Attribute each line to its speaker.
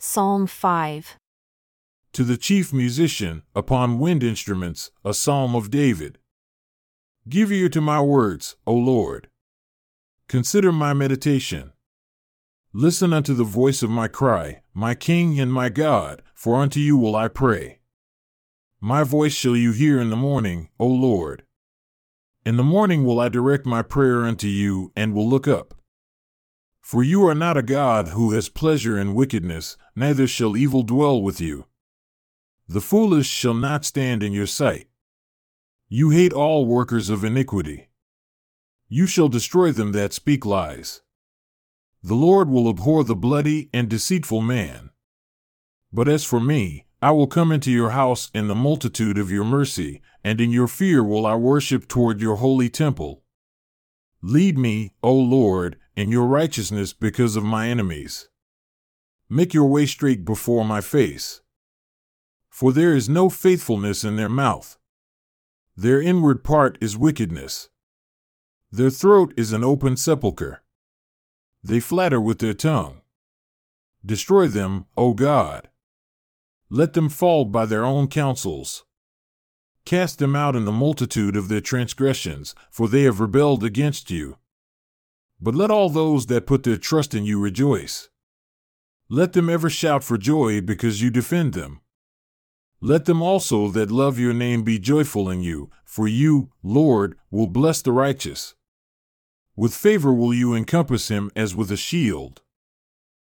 Speaker 1: Psalm 5.
Speaker 2: To the chief musician, upon wind instruments, a psalm of David. Give ear to my words, O Lord. Consider my meditation. Listen unto the voice of my cry, my King and my God, for unto you will I pray. My voice shall you hear in the morning, O Lord. In the morning will I direct my prayer unto you, and will look up. For you are not a God who has pleasure in wickedness, neither shall evil dwell with you. The foolish shall not stand in your sight. You hate all workers of iniquity. You shall destroy them that speak lies. The Lord will abhor the bloody and deceitful man. But as for me, I will come into your house in the multitude of your mercy, and in your fear will I worship toward your holy temple. Lead me, O Lord, in your righteousness because of my enemies. Make your way straight before my face. For there is no faithfulness in their mouth. Their inward part is wickedness. Their throat is an open sepulchre. They flatter with their tongue. Destroy them, O God. Let them fall by their own counsels. Cast them out in the multitude of their transgressions, for they have rebelled against you. But let all those that put their trust in you rejoice. Let them ever shout for joy because you defend them. Let them also that love your name be joyful in you, for you, Lord, will bless the righteous. With favor will you encompass him as with a shield.